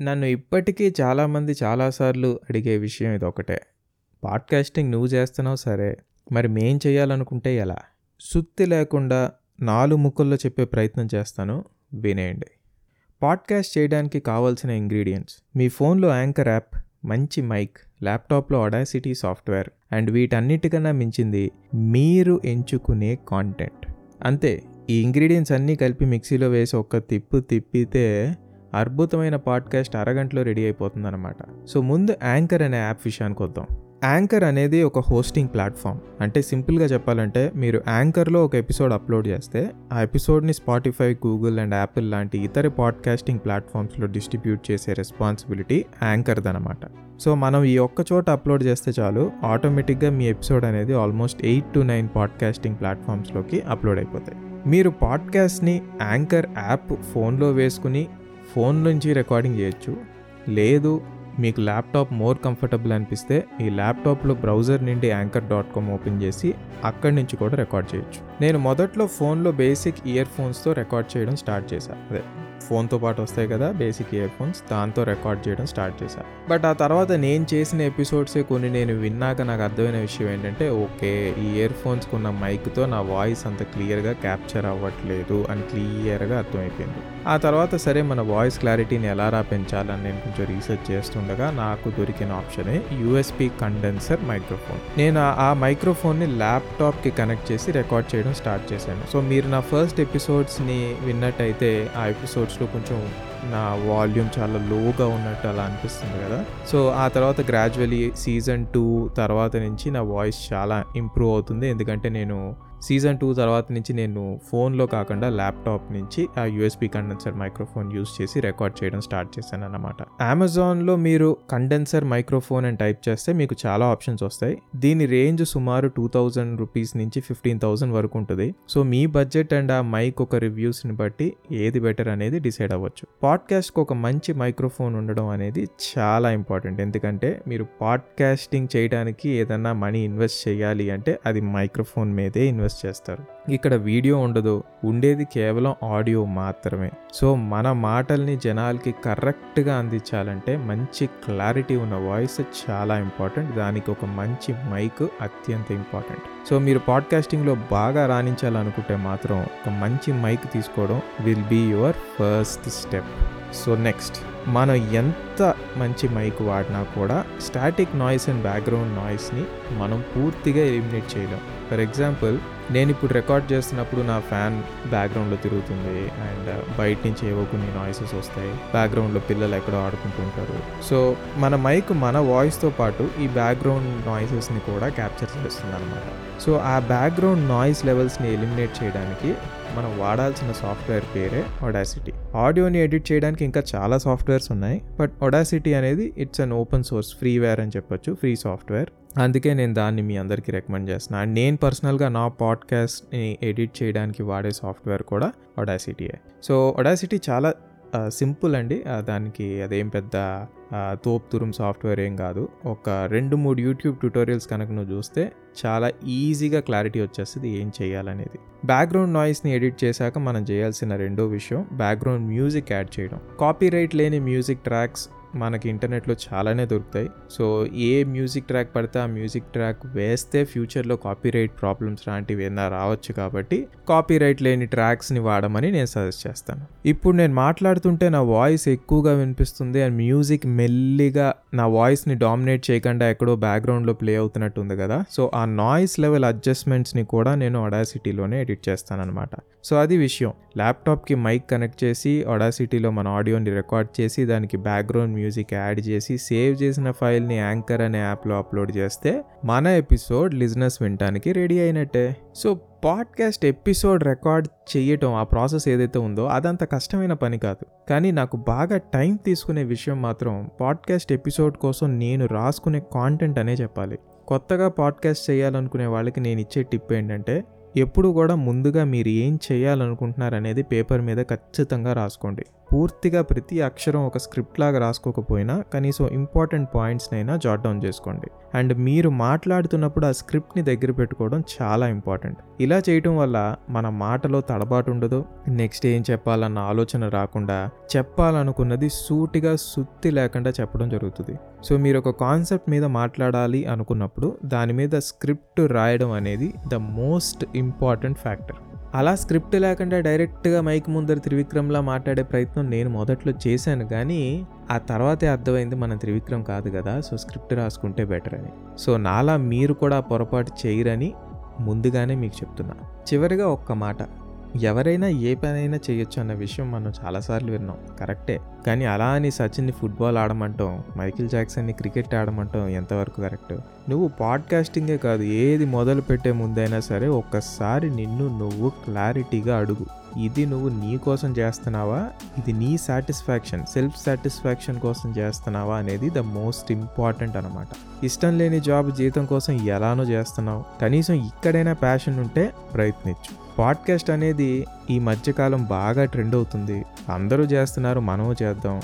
నన్ను ఇప్పటికీ చాలామంది చాలాసార్లు అడిగే విషయం ఇది ఒకటే పాడ్కాస్టింగ్ నువ్వు చేస్తున్నావు సరే మరి మేం చేయాలనుకుంటే ఎలా? సుత్తి లేకుండా నాలుగు ముక్కల్లో చెప్పే ప్రయత్నం చేస్తాను వినేయండి. పాడ్కాస్ట్ చేయడానికి కావాల్సిన ఇంగ్రీడియంట్స్. మీ ఫోన్లో యాంకర్ యాప్ మంచి మైక్ ల్యాప్టాప్లో అడాసిటీ సాఫ్ట్వేర్ అండ్ వీటన్నిటికన్నా మించింది మీరు ఎంచుకునే కాంటెంట్. అంతే ఈ ఇంగ్రీడియంట్స్ అన్నీ కలిపి మిక్సీలో వేసి ఒక్క తిప్పు తిప్పితే అద్భుతమైన పాడ్కాస్ట్ అరగంటలో రెడీ అయిపోతుందన్నమాట. సో ముందు యాంకర్ అనే యాప్ విషయానికి వద్దాం. యాంకర్ అనేది ఒక హోస్టింగ్ ప్లాట్ఫామ్. అంటే సింపుల్గా చెప్పాలంటే మీరు యాంకర్లో ఒక ఎపిసోడ్ అప్లోడ్ చేస్తే ఆ ఎపిసోడ్ని స్పాటిఫై గూగుల్ అండ్ యాపిల్ లాంటి ఇతర పాడ్కాస్టింగ్ ప్లాట్ఫామ్స్లో డిస్ట్రిబ్యూట్ చేసే రెస్పాన్సిబిలిటీ యాంకర్దనమాట సో మనం ఈ ఒక్క చోట అప్లోడ్ చేస్తే చాలు ఆటోమేటిక్గా మీ ఎపిసోడ్ అనేది almost eight to nine podcasting ప్లాట్ఫామ్స్లోకి upload అయిపోతాయి. మీరు పాడ్కాస్ట్ని యాంకర్ యాప్ ఫోన్లో వేసుకుని ఫోన్ నుంచి రికార్డింగ్ చేయొచ్చు. లేదు మీకు ల్యాప్టాప్ మోర్ కంఫర్టబుల్ అనిపిస్తే ఈ ల్యాప్టాప్లో బ్రౌజర్ నుండి యాంకర్ డాట్ కామ్ ఓపెన్ చేసి అక్కడి నుంచి కూడా రికార్డ్ చేయొచ్చు. నేను మొదట్లో ఫోన్లో బేసిక్ ఇయర్ ఫోన్స్తో రికార్డ్ చేయడం స్టార్ట్ చేశాను అదే. ఫోన్తో పాటు వస్తాయి కదా బేసిక్ ఇయర్ ఫోన్స్ దాంతో రికార్డ్ చేయడం స్టార్ట్ చేశాను బట్ ఆ తర్వాత నేను చేసిన ఎపిసోడ్సే కొన్ని నేను విన్నాక నాకు అర్థమైన విషయం ఏంటంటే ఓకే ఈ ఇయర్ ఫోన్స్కి ఉన్న మైక్తో నా వాయిస్ అంత క్లియర్గా క్యాప్చర్ అవ్వట్లేదు అని క్లియర్గా అర్థమైపోయింది. ఆ తర్వాత సరే మన వాయిస్ క్లారిటీని ఎలా రా పెంచాలని నేను కొంచెం రీసెర్చ్ చేస్తుండగా నాకు దొరికిన ఆప్షనే యూఎస్పి కండెన్సర్ మైక్రోఫోన్. నేను ఆ మైక్రోఫోన్ని ల్యాప్టాప్కి కనెక్ట్ చేసి రికార్డ్ చేయడం స్టార్ట్ చేశాను. సో మీరు నా ఫస్ట్ ఎపిసోడ్స్ని విన్నట్టయితే ఆ ఎపిసోడ్స్లో కొంచెం నా వాల్యూమ్ చాలా లోగా ఉన్నట్టు అలా అనిపిస్తుంది కదా. సో ఆ తర్వాత గ్రాడ్యువలీ సీజన్ టూ తర్వాత నుంచి నా వాయిస్ చాలా ఇంప్రూవ్ అవుతుంది. ఎందుకంటే నేను సీజన్ టూ తర్వాత నుంచి నేను ఫోన్లో కాకుండా ల్యాప్టాప్ నుంచి ఆ యూఎస్బి కండెన్సర్ మైక్రోఫోన్ యూస్ చేసి రికార్డ్ చేయడం స్టార్ట్ చేశాను అనమాట అమెజాన్లో మీరు కండెన్సర్ మైక్రోఫోన్ అని టైప్ చేస్తే మీకు చాలా ఆప్షన్స్ వస్తాయి. దీని రేంజ్ సుమారు టూ థౌజండ్ రూపీస్ నుంచి ఫిఫ్టీన్ థౌజండ్ వరకు ఉంటుంది. సో మీ బడ్జెట్ అండ్ ఆ మైక్ ఒక రివ్యూస్ని బట్టి ఏది బెటర్ అనేది డిసైడ్ అవ్వచ్చు. పాడ్కాస్ట్కి ఒక మంచి మైక్రోఫోన్ ఉండడం అనేది చాలా ఇంపార్టెంట్. ఎందుకంటే మీరు పాడ్కాస్టింగ్ చేయడానికి ఏదన్నా మనీ ఇన్వెస్ట్ చేయాలి అంటే అది మైక్రోఫోన్ మీదే ఇన్వెస్ట్ చేస్తారు. ఇక్కడ వీడియో ఉండదు ఉండేది కేవలం ఆడియో మాత్రమే. సో మన మాటల్ని జనాలకి కరెక్ట్గా అందించాలంటే మంచి క్లారిటీ ఉన్న వాయిస్ చాలా ఇంపార్టెంట్. దానికి ఒక మంచి మైక్ అత్యంత ఇంపార్టెంట్. సో మీరు పాడ్కాస్టింగ్లో బాగా రాణించాలనుకుంటే మాత్రం ఒక మంచి మైక్ తీసుకోవడం will be your first step. So next మనం ఎంత మంచి మైక్ వాడినా కూడా స్టాటిక్ నాయిస్ అండ్ బ్యాక్గ్రౌండ్ నాయిస్ని మనం పూర్తిగా ఎలిమినేట్ చేయలేం. ఫర్ ఎగ్జాంపుల్ నేను ఇప్పుడు రికార్డ్ చేస్తున్నప్పుడు నా ఫ్యాన్ బ్యాక్గ్రౌండ్లో తిరుగుతుంది అండ్ బయట నుంచి ఏవో కొన్ని నాయిసెస్ వస్తాయి. బ్యాక్గ్రౌండ్లో పిల్లలు ఎక్కడో ఆడుకుంటుంటారు. సో మన మైక్ మన వాయిస్తో పాటు ఈ బ్యాక్గ్రౌండ్ నాయిసెస్ని కూడా క్యాప్చర్ చేస్తుంది అనమాట సో ఆ బ్యాక్గ్రౌండ్ నాయిస్ లెవెల్స్ని ఎలిమినేట్ చేయడానికి మనం వాడాల్సిన సాఫ్ట్వేర్ పేరే ఒడాసిటీ ఆడియోని ఎడిట్ చేయడానికి ఇంకా చాలా సాఫ్ట్వేర్స్ ఉన్నాయి. బట్ ఒడాసిటీ అనేది it's an open source freeware అని చెప్పొచ్చు ఫ్రీ సాఫ్ట్వేర్ అందుకే నేను దాన్ని మీ అందరికీ రికమెండ్ చేస్తున్నాను అండ్ నేను పర్సనల్గా నా పాడ్కాస్ట్ని ఎడిట్ చేయడానికి వాడే సాఫ్ట్వేర్ కూడా ఒడాసిటీయే సో ఒడాసిటీ చాలా సింపుల్ అండి. దానికి అదేం పెద్ద తోపుతురుం సాఫ్ట్వేర్ ఏం కాదు. ఒక రెండు మూడు యూట్యూబ్ ట్యూటోరియల్స్ కనుక నువ్వు చూస్తే చాలా ఈజీగా క్లారిటీ వచ్చేస్తుంది ఏం చేయాలనేది. బ్యాక్గ్రౌండ్ నాయిస్ని ఎడిట్ చేశాక మనం చేయాల్సిన రెండో విషయం బ్యాక్గ్రౌండ్ మ్యూజిక్ యాడ్ చేయడం. కాపీరైట్ లేని మ్యూజిక్ ట్రాక్స్ మనకి ఇంటర్నెట్లో చాలానే దొరుకుతాయి. సో ఏ మ్యూజిక్ ట్రాక్ పడితే ఆ మ్యూజిక్ ట్రాక్ వేస్తే ఫ్యూచర్లో కాపీరైట్ ప్రాబ్లమ్స్ లాంటివి ఏదైనా రావచ్చు కాబట్టి కాపీరైట్ లేని ట్రాక్స్ని వాడమని నేను సజెస్ట్ చేస్తాను. ఇప్పుడు నేను మాట్లాడుతుంటే నా వాయిస్ ఎక్కువగా వినిపిస్తుంది అండ్ మ్యూజిక్ మెల్లిగా నా వాయిస్ని డామినేట్ చేయకుండా ఎక్కడో బ్యాక్గ్రౌండ్లో ప్లే అవుతున్నట్టు ఉంది కదా. సో ఆ నాయిస్ లెవెల్ అడ్జస్ట్మెంట్స్ని కూడా నేను అడాసిటీలోనే ఎడిట్ చేస్తానన్నమాట. సో అది విషయం. ల్యాప్టాప్కి మైక్ కనెక్ట్ చేసి ఒడాసిటీలో మన ఆడియోని రికార్డ్ చేసి దానికి బ్యాక్గ్రౌండ్ మ్యూజిక్ యాడ్ చేసి సేవ్ చేసిన ఫైల్ని యాంకర్ అనే యాప్లో అప్లోడ్ చేస్తే మన ఎపిసోడ్ లిజినెస్ వినడానికి రెడీ అయినట్టే. సో పాడ్కాస్ట్ ఎపిసోడ్ రికార్డ్ చేయటం ఆ ప్రాసెస్ ఏదైతే ఉందో అదంత కష్టమైన పని కాదు. కానీ నాకు బాగా టైం తీసుకునే విషయం మాత్రం పాడ్కాస్ట్ ఎపిసోడ్ కోసం నేను రాసుకునే కాంటెంట్ అనే చెప్పాలి. కొత్తగా పాడ్కాస్ట్ చేయాలనుకునే వాళ్ళకి నేను ఇచ్చే టిప్ ఏంటంటే ఎప్పుడు కూడా ముందుగా మీరు ఏం చేయాలనుకుంటున్నారు అనేది పేపర్ మీద ఖచ్చితంగా రాసుకోండి. పూర్తిగా ప్రతి అక్షరం ఒక స్క్రిప్ట్ లాగా రాసుకోకపోయినా కనీసం ఇంపార్టెంట్ పాయింట్స్నైనా జాట్ డౌన్ చేసుకోండి. అండ్ మీరు మాట్లాడుతున్నప్పుడు ఆ స్క్రిప్ట్ని దగ్గర పెట్టుకోవడం చాలా ఇంపార్టెంట్. ఇలా చేయటం వల్ల మన మాటలో తడబాటు ఉండదు. నెక్స్ట్ ఏం చెప్పాలన్న ఆలోచన రాకుండా చెప్పాలనుకున్నది సూటిగా సుత్తి లేకుండా చెప్పడం జరుగుతుంది. సో మీరు ఒక కాన్సెప్ట్ మీద మాట్లాడాలి అనుకున్నప్పుడు దాని మీద స్క్రిప్ట్ రాయడం అనేది ద మోస్ట్ ఇంపార్టెంట్ ఫ్యాక్టర్. అలా స్క్రిప్ట్ లేకుండా డైరెక్ట్గా మైక్ ముందర త్రివిక్రమ్లా మాట్లాడే ప్రయత్నం నేను మొదట్లో చేశాను. కానీ ఆ తర్వాతే అర్థమైంది మన త్రివిక్రమ్ కాదు కదా సో స్క్రిప్ట్ రాసుకుంటే బెటర్ అని. సో నాలా మీరు కూడా పొరపాటు చేయరని ముందుగానే మీకు చెప్తున్నా. చివరిగా ఒక్క మాట. ఎవరైనా ఏ పనైనా చేయొచ్చు అన్న విషయం మనం చాలాసార్లు విన్నాం. కరెక్టే. కానీ అలా అని సచిన్ని ఫుట్బాల్ ఆడమంటాం మైకిల్ జాక్సన్ని క్రికెట్ ఆడమంటాం ఎంతవరకు కరెక్ట్? నువ్వు పాడ్కాస్టింగే కాదు ఏది మొదలు పెట్టే ముందైనా సరే ఒక్కసారి నిన్ను నువ్వు క్లారిటీగా అడుగు. ఇది నువ్వు నీ కోసం చేస్తున్నావా? ఇది నీ సాటిస్ఫాక్షన్ సెల్ఫ్ సాటిస్ఫాక్షన్ కోసం చేస్తున్నావా అనేది ద మోస్ట్ ఇంపార్టెంట్ అనమాట ఇష్టం లేని జాబ్ జీతం కోసం ఎలానో చేస్తున్నావు. కనీసం ఇక్కడైనా ప్యాషన్ ఉంటే ప్రయత్నించు. పాడ్కాస్ట్ అనేది ఈ మధ్యకాలం బాగా ట్రెండ్ అవుతుంది. అందరూ చేస్తున్నారు మనము చేద్దాం.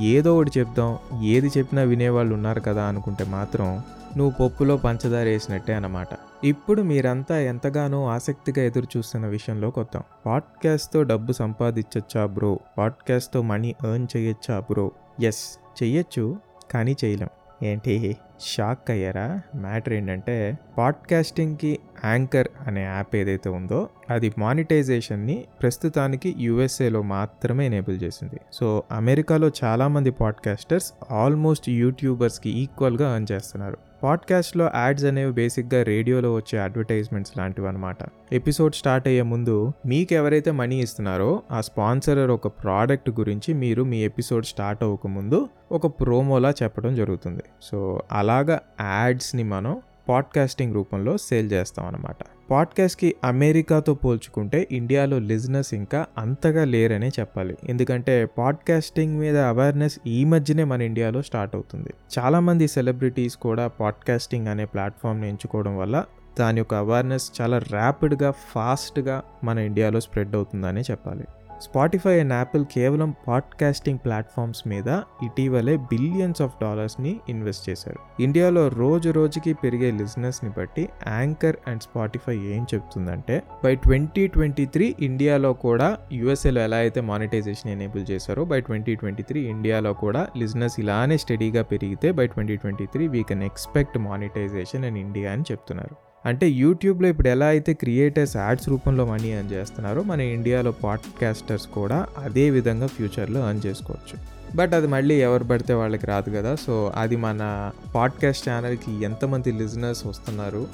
ఏదో ఒకటి చెప్దాం. ఏది చెప్పినా వినేవాళ్ళు ఉన్నారు కదా అనుకుంటే మాత్రం నువ్వు పప్పులో పంచదార వేసినట్టే అన్నమాట. ఇప్పుడు మీరంతా ఎంతగానో ఆసక్తిగా ఎదురు చూస్తున్న విషయంలోకి వద్దాం. పాడ్కాస్ట్తో డబ్బు సంపాదించచ్చా బ్రో? పాడ్కాస్ట్తో మనీ ఎర్న్ చేయొచ్చా బ్రో? ఎస్ చెయ్యొచ్చు కానీ చేయలేం. ఏంటి? షాక్ అయ్యారా? మ్యాటర్ ఏంటంటే పాడ్కాస్టింగ్కి యాంకర్ అనే యాప్ ఏదైతే ఉందో అది మానిటైజేషన్ని ప్రస్తుతానికి యుఎస్ఏలో మాత్రమే ఎనేబుల్ చేసింది. సో అమెరికాలో చాలామంది పాడ్కాస్టర్స్ ఆల్మోస్ట్ యూట్యూబర్స్కి ఈక్వల్గా అర్న్ చేస్తున్నారు. పాడ్కాస్ట్లో యాడ్స్ అనేవి బేసిక్గా రేడియోలో వచ్చే అడ్వర్టైజ్మెంట్స్ లాంటివి అనమాట ఎపిసోడ్ స్టార్ట్ అయ్యే ముందు మీకు ఎవరైతే మనీ ఇస్తున్నారో ఆ స్పాన్సరర్ ఒక ప్రోడక్ట్ గురించి మీరు మీ ఎపిసోడ్ స్టార్ట్ అవ్వకముందు ఒక ప్రోమోలా చెప్పడం జరుగుతుంది. సో అలా అలాగ యాడ్స్ని మనం పాడ్కాస్టింగ్ రూపంలో సేల్ చేస్తాం అనమాట పాడ్కాస్ట్కి అమెరికాతో పోల్చుకుంటే ఇండియాలో లిజినెస్ ఇంకా అంతగా లేరనే చెప్పాలి. ఎందుకంటే పాడ్కాస్టింగ్ మీద అవేర్నెస్ ఈ మధ్యనే మన ఇండియాలో స్టార్ట్ అవుతుంది. చాలామంది సెలబ్రిటీస్ కూడా పాడ్కాస్టింగ్ అనే ప్లాట్ఫామ్ని ఎంచుకోవడం వల్ల దాని యొక్క అవేర్నెస్ చాలా ర్యాపిడ్గా ఫాస్ట్గా మన ఇండియాలో స్ప్రెడ్ అవుతుందనే చెప్పాలి. స్పాటిఫై అండ్ యాపిల్ కేవలం పాడ్కాస్టింగ్ ప్లాట్ఫామ్స్ మీద ఇటీవలే బిలియన్స్ ఆఫ్ డాలర్స్ని ఇన్వెస్ట్ చేశారు. ఇండియాలో రోజు రోజుకి పెరిగే లిజినెస్ని బట్టి యాంకర్ అండ్ స్పాటిఫై ఏం చెప్తుందంటే బై ట్వంటీ ట్వంటీ త్రీ ఇండియాలో కూడా యూఎస్ఏలో ఎలా అయితే మానిటైజేషన్ ఎనేబుల్ చేశారో బై ట్వంటీ ట్వంటీ త్రీ ఇండియాలో కూడా లిజినెస్ ఇలానే స్టడీగా పెరిగితే by twenty twenty three we can expect monetization in India అని చెప్తున్నారు. అంటే యూట్యూబ్లో ఇప్పుడు ఎలా అయితే క్రియేటర్స్ యాడ్స్ రూపంలో మనీ ఎర్న్ చేస్తున్నారో మన ఇండియాలో పాడ్కాస్టర్స్ కూడా అదే విధంగా ఫ్యూచర్లో ఎర్న్ చేసుకోవచ్చు. బట్ అది మళ్ళీ ఎవరు పడితే వాళ్ళకి రాదు కదా. సో అది మన పాడ్కాస్ట్ ఛానల్కి ఎంతమంది లిజనర్స్ వస్తున్నారు?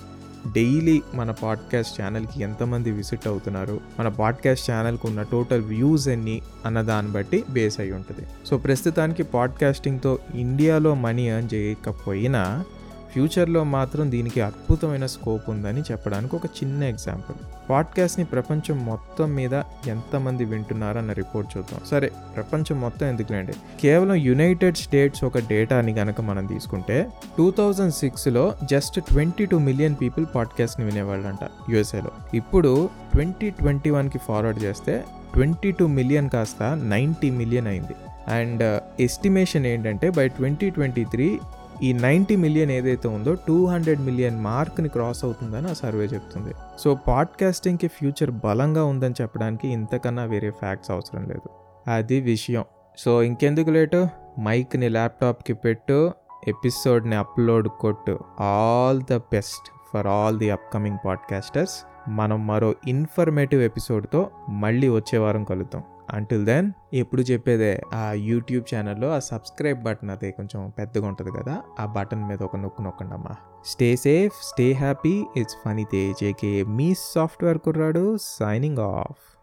డైలీ మన పాడ్కాస్ట్ ఛానల్కి ఎంతమంది విజిట్ అవుతున్నారు? మన పాడ్కాస్ట్ ఛానల్కి ఉన్న టోటల్ వ్యూస్ ఎన్ని? అన్న దాన్ని బట్టి బేస్ అయి ఉంటుంది. సో ప్రస్తుతానికి పాడ్కాస్టింగ్తో ఇండియాలో మనీ ఎర్న్ చేయకపోయినా ఫ్యూచర్లో మాత్రం దీనికి అద్భుతమైన స్కోప్ ఉందని చెప్పడానికి ఒక చిన్న ఎగ్జాంపుల్. పాడ్కాస్ట్ని ప్రపంచం మొత్తం మీద ఎంతమంది వింటున్నారన్న రిపోర్ట్ చూద్దాం. సరే ప్రపంచం మొత్తం ఎందుకులేండి? కేవలం యునైటెడ్ స్టేట్స్ ఒక డేటాని కనుక మనం తీసుకుంటే టూ థౌజండ్ సిక్స్లో just twenty two million people పాడ్కాస్ట్ని వినేవాళ్ళంట యుఎస్ఏలో. ఇప్పుడు ట్వంటీ ట్వంటీ వన్కి ఫార్వర్డ్ చేస్తే ట్వంటీ టూ మిలియన్ కాస్త నైంటీ మిలియన్ అయింది. అండ్ ఎస్టిమేషన్ ఏంటంటే బై ట్వంటీ ట్వంటీ త్రీ ఈ నైంటీ మిలియన్ ఏదైతే ఉందో టూ హండ్రెడ్ మిలియన్ మార్క్ని క్రాస్ అవుతుందని ఆ సర్వే చెప్తుంది. సో పాడ్కాస్టింగ్కి ఫ్యూచర్ బలంగా ఉందని చెప్పడానికి ఇంతకన్నా వేరే ఫ్యాక్ట్స్ అవసరం లేదు. అది విషయం. సో ఇంకెందుకు లేటు? మైక్ని ల్యాప్టాప్కి పెట్టు. ఎపిసోడ్ని అప్లోడ్ కొట్టు. All the best for all the upcoming podcasters. మనం మరో ఇన్ఫర్మేటివ్ ఎపిసోడ్తో మళ్ళీ వచ్చే వారం కలుద్దాం. అంటిల్ దెన్ ఎప్పుడు చెప్పేదే ఆ యూట్యూబ్ ఛానల్లో ఆ సబ్స్క్రైబ్ బటన్ అదే కొంచెం పెద్దగా ఉంటుంది కదా ఆ బటన్ మీద ఒక నొక్కు నొక్కండి అమ్మా stay safe stay happy it's Phani Tej AK me software కుర్రాడు సైనింగ్ ఆఫ్